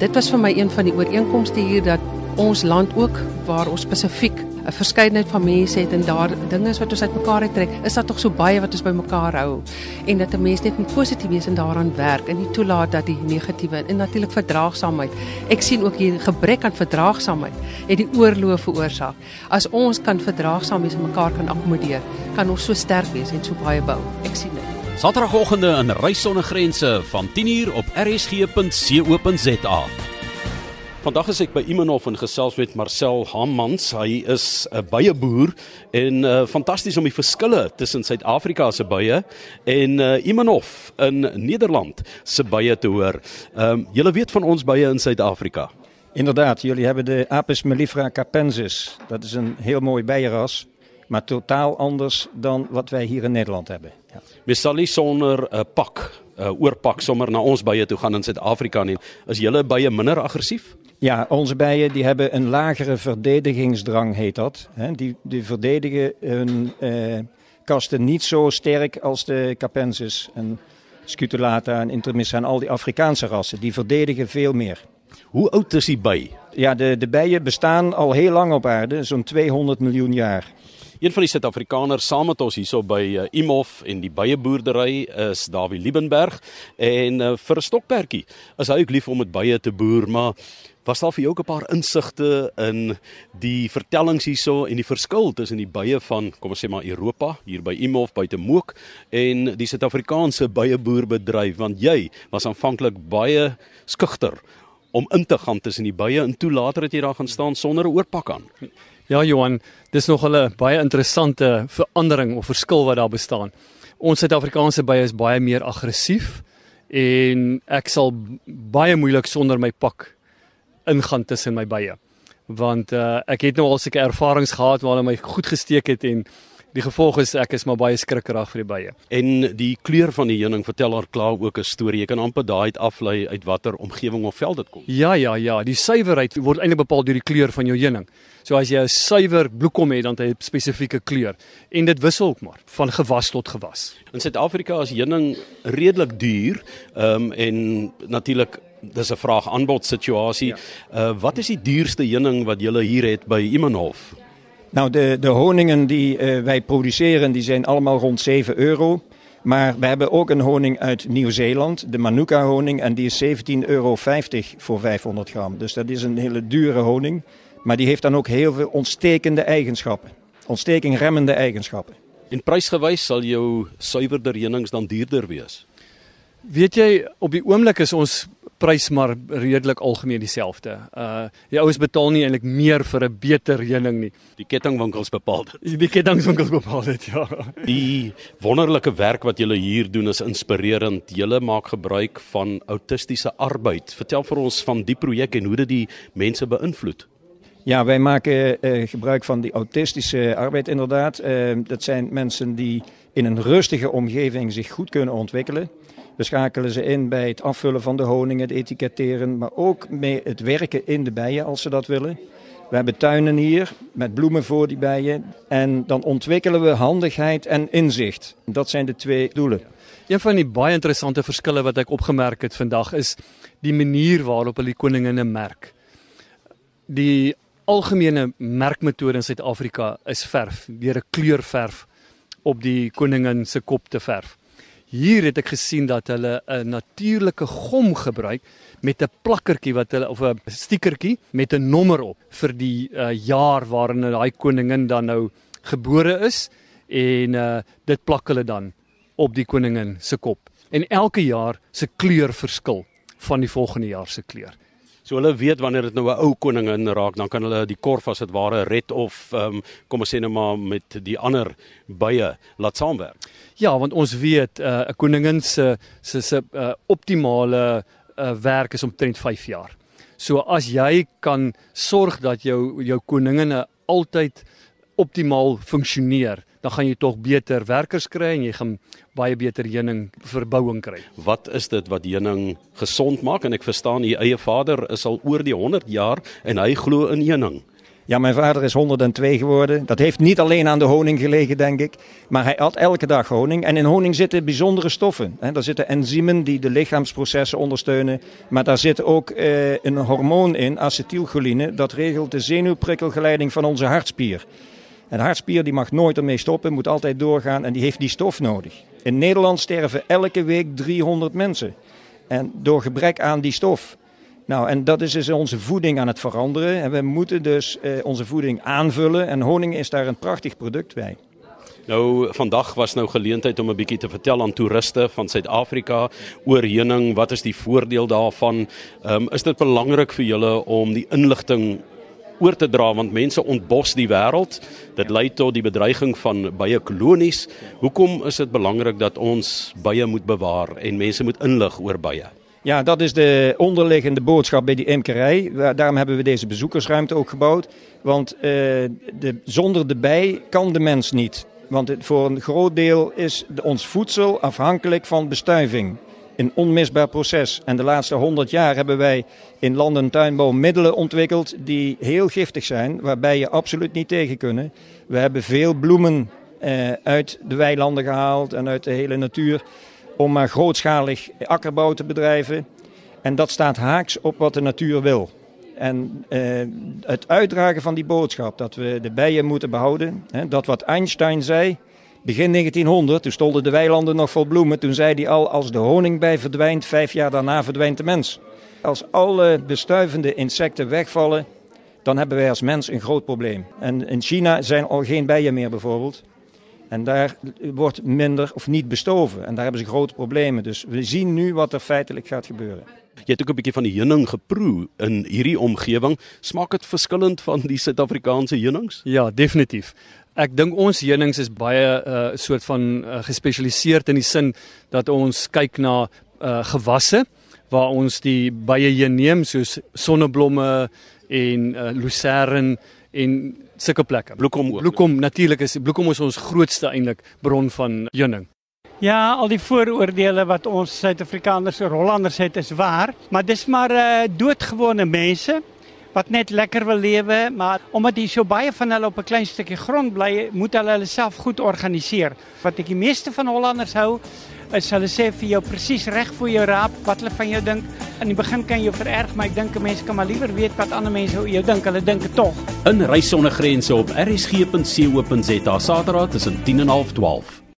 Dit was vir my een van die ooreenkomste hier dat ons land ook waar ons spesifiek 'n verskeidenheid van mense het en daar dinge is wat ons uitmekaar uittrek, is daar tog so baie wat ons bymekaar hou en dat 'n mens net moet positief wees en daaraan werk en nie toelaat dat die negatiewe en natuurlik verdraagsaamheid. Ek sien ook hier gebrek aan verdraagsaamheid het die oorlog veroorsaak. As ons kan verdraagsaam wees en mekaar kan akkommodeer, kan ons so sterk wees en so baie bou. Ek sien dit. Saterdagoggende in Reis sonder grense van 10uur op rsg.co.za. Vandag is ek by Imanhof en gesels met Marcel Hammans. Hy is 'n beieboer en uh, fantasties om die verskille tussen Suid-Afrika se en uh, Imanhof in Nederland se beie te hoor. Ehm um, julle weet van ons beie in Suid-Afrika. Inderdaad, jullie hebben de Apis mellifera capensis. Dat is een heel mooi bijenras, maar totaal anders dan wat wij hier in Nederland hebben. Ja. Mesali sonder 'n uh, pak, 'n uh, oorpak sommer na ons beie toe gaan in Suid-Afrika nie. Is julle beie minder aggressief? Ja, onze bijen die hebben een lagere verdedigingsdrang, heet dat. Die, die verdedigen hun eh, kasten niet zo sterk als de capensis en scutellata en intermissa en al die Afrikaanse rassen. Die verdedigen veel meer. Hoe oud is die bij? Ja, de, de bijen bestaan al heel lang op aarde, zo'n 200 miljoen jaar. Een van die Suid-Afrikaners saam met ons hierso by uh, Imhof en die beieboerdery is Dawie Liebenberg en uh, vir 'n stokperdjie. Is hy ook lief om met beie te boer, maar was daar vir jou ook 'n paar insigte in die vertellings hierso en die verskil tussen die beie van kom ons sê maar Europa hier by Imhof buite Mook en die Suid-Afrikaanse beieboerbedryf want jy was aanvanklik baie skugter om in te gaan tussen die beie en toe later het jy daar gaan staan sonder 'n oorpak aan. Ja Johan, dis nog 'n baie interessante verandering of verskil wat daar bestaan. Ons Suid-Afrikaanse bye is baie meer aggressief en ek sal baie moeilik sonder my pak ingaan tussen my bye. Want uh, ek het nou al seker ervarings gehad waar hulle my goed gesteek het en die gevolg is ek is maar baie skrikkerig vir die bye. En die kleur van die heuning vertel haar klaar ook 'n storie. Jy kan amper daai uit aflei uit watter omgewing of veld dit kom. Ja ja ja, die suiwerheid word eintlik bepaal deur die kleur van jou heuning. So as jy 'n suiwer bloekom het, dan het hy 'n spesifieke kleur en dit wissel ook maar van gewas tot gewas. In Suid-Afrika is heuning redelik duur, ehm um, en natuurlik dis 'n vraag aanbod situasie. Ja. Uh wat is die duurste heuning wat jy hier het by Imanhof? Nou, de, de honingen die uh, wij produceren, die zijn allemaal rond 7 euro. Maar we hebben ook een honing uit Nieuw-Zeeland, de Manuka honing, en die is 17,50 euro voor 500 gram. Dus dat is een hele dure honing. Maar die heeft dan ook heel veel ontstekende eigenschappen. Ontstekingremmende eigenschappen. In prysgewys sal jou suiwerder heunings dan duurder wees. Weet jy, op die oomblik is ons prys maar redelik algemeen dieselfde. Uh die ouens betaal nie eintlik meer vir 'n beter heuning nie. Die kettingwinkels bepaal dit. Die kettingwinkels bepaal dit, ja. Die wonderlike werk wat julle hier doen is inspirerend. Julle maak gebruik van autistiese arbeid. Vertel vir ons van die projek en hoe dit die mense beïnvloed. Ja, wij maken uh, gebruik van die autistische arbeid inderdaad. Uh, dat zijn mensen die in een rustige omgeving zich goed kunnen ontwikkelen. We schakelen ze in bij het afvullen van de honing, het etiketteren, maar ook mee het werken in de bijen als ze dat willen. We hebben tuinen hier met bloemen voor die bijen. En dan ontwikkelen we handigheid en inzicht. Dat zijn de twee doelen. Een van die baie interessante verskille wat ek opgemerk het vandag is die manier waarop hulle die koninginne merk. Die algemene merkmetode in Suid-Afrika is verf, 'n kleurverf op die koningin se kop te verf. Hier het ek gesien dat hulle 'n natuurlike gom gebruik met 'n plakkertjie wat hulle of 'n stiekertjie met 'n nommer op vir die uh, jaar waarin daai koningin dan nou gebore is en uh, dit plak hulle dan op die koningin se kop. En elke jaar se kleur verskil van die volgende jaar se kleur. So hulle weet wanneer dit nou 'n ou koningin raak, dan kan hulle die korf as dit ware red of um, kom ons sê nou maar met die ander bye laat saamwerk. Ja, want ons weet uh, 'n uh, koningin se se se uh, optimale uh, werk is omtrent 5 jaar. So as jy kan sorg dat jou jou koningin altyd optimaal funksioneer, dan gaan jy tog beter werkers kry en jy gaan baie beter heuning verbouing kry. Wat is dit wat heuning gesond maak en ek verstaan u eie vader is al oor die 100 jaar en hy glo in heuning. Ja, mijn vader is 102 geworden. Dat heeft niet alleen aan de honing gelegen, denk ik. Maar hij at elke dag honing. En in honing zitten bijzondere stoffen. Daar zitten enzymen die de lichaamsprocessen ondersteunen. Maar daar zit ook eh, een hormoon in, acetylcholine. Dat regelt de zenuwprikkelgeleiding van onze hartspier. En de hartspier die mag nooit ermee stoppen, moet altijd doorgaan en die heeft die stof nodig. In Nederland sterven elke week 300 mensen. En door gebrek aan die stof. Nou, en dat is dus onze voeding aan het veranderen. En we moeten dus eh, onze voeding aanvullen. En honing is daar een prachtig product bij. Nou, vandag was nou geleentheid om 'n bietjie te vertel aan toeriste van Suid-Afrika oor heuning, wat is die voordeel daarvan? Ehm is dit belangrik vir julle om die inligting oor te dra want mense ontbos die wêreld. Dit lei tot die bedreiging van baie kolonies. Hoekom is dit belangrik dat ons baie moet bewaar en mense moet inlig oor baie? Ja, dat is de onderliggende boodschap bij die imkerij. Daarom hebben we deze bezoekersruimte ook gebouwd. Want uh, de, zonder de bij kan de mens niet. Want voor een groot deel is de, ons voedsel afhankelijk van bestuiving. Een onmisbaar proces. En de laatste honderd jaar hebben wij in land- en tuinbouw middelen ontwikkeld die heel giftig zijn, waarbij je absoluut niet tegen kunnen. We hebben veel bloemen uh, uit de weilanden gehaald en uit de hele natuur om maar grootschalig akkerbouw te bedrijven. En dat staat haaks op wat de natuur wil. En uh, het uitdragen van die boodschap dat we de bijen moeten behouden, dat wat Einstein zei, begin 1900, toen stonden de weilanden nog vol bloemen, toen zei hij al, als de honingbij verdwijnt, vijf jaar daarna verdwijnt de mens. Als alle bestuivende insecten wegvallen, dan hebben wij als mens een groot probleem. En in China zijn al geen bijen meer bijvoorbeeld. En daar wordt minder of niet bestoven. En daar hebben ze grote problemen. Dus we zien nu wat er feitelijk gaat gebeuren. Jy het ook 'n bietjie van die heuning geproe in hierdie omgewing. Smaak dit verskillend van die Suid-Afrikaanse heunings? Ja, definitief. Ek dink ons heunings is baie 'n uh, soort van uh, gespesialiseerd in die sin dat ons kyk na uh, gewasse waar ons die baie heen neem soos sonneblomme en uh, lucerne en sulke plekke. Bloekom bloekom natuurlik is bloekom is ons grootste eintlik bron van heuning. Ja, al die vooroordeele wat ons Suid-Afrikaners en Hollanders het is waar, maar dis maar uh, doodgewone mense wat net lekker wil lewe, maar omdat hier so baie van hulle op 'n klein stukkie grond bly, moet hulle hulle self goed organiseer. Wat ek die meeste van Hollanders hou, is hulle sê vir jou presies reg voor jou raap wat hulle van jou dink. In die begin kan jy vererg, maar ek dink 'n mens kan maar liewer weet wat ander mense oor jou dink. Hulle dink dit tog. In reis sonder grense op rsg.co.za Saterdag tussen 10 en 12.